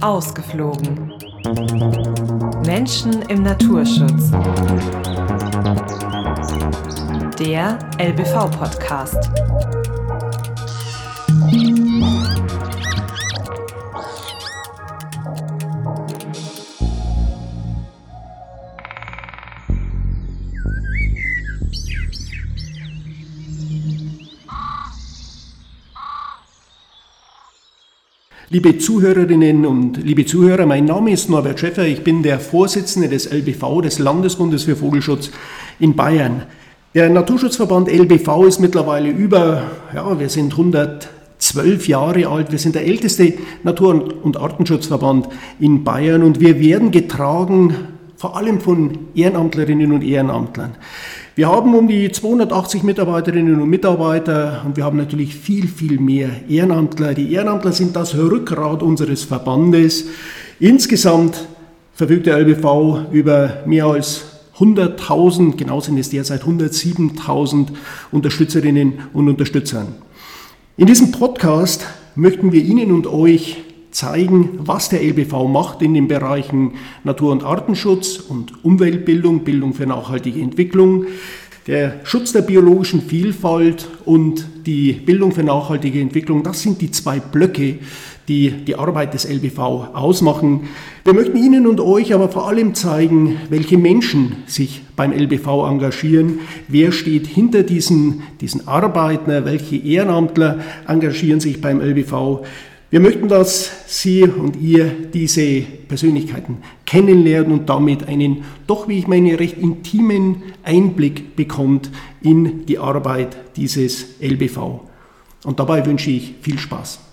Ausgeflogen. Menschen im Naturschutz. Der LBV-Podcast. Liebe Zuhörerinnen und liebe Zuhörer, mein Name ist Norbert Schäffer, ich bin der Vorsitzende des LBV, des Landesbundes für Vogelschutz in Bayern. Der Naturschutzverband LBV ist mittlerweile über, ja, wir sind 112 Jahre alt, wir sind der älteste Natur- und Artenschutzverband in Bayern und wir werden getragen vor allem von Ehrenamtlerinnen und Ehrenamtlern. Wir haben um die 280 Mitarbeiterinnen und Mitarbeiter und wir haben natürlich viel, viel mehr Ehrenamtler. Die Ehrenamtler sind das Rückgrat unseres Verbandes. Insgesamt verfügt der LBV über mehr als 100.000, genau sind es derzeit 107.000 Unterstützerinnen und Unterstützern. In diesem Podcast möchten wir Ihnen und euch zeigen, was der LBV macht in den Bereichen Natur- und Artenschutz und Umweltbildung, Bildung für nachhaltige Entwicklung, der Schutz der biologischen Vielfalt und die Bildung für nachhaltige Entwicklung. Das sind die zwei Blöcke, die die Arbeit des LBV ausmachen. Wir möchten Ihnen und euch aber vor allem zeigen, welche Menschen sich beim LBV engagieren, wer steht hinter diesen, diesen Arbeitern, welche Ehrenamtler engagieren sich beim LBV, wir möchten, dass Sie und ihr diese Persönlichkeiten kennenlernen und damit einen doch, wie ich meine, recht intimen Einblick bekommt in die Arbeit dieses LBV. Und dabei wünsche ich viel Spaß.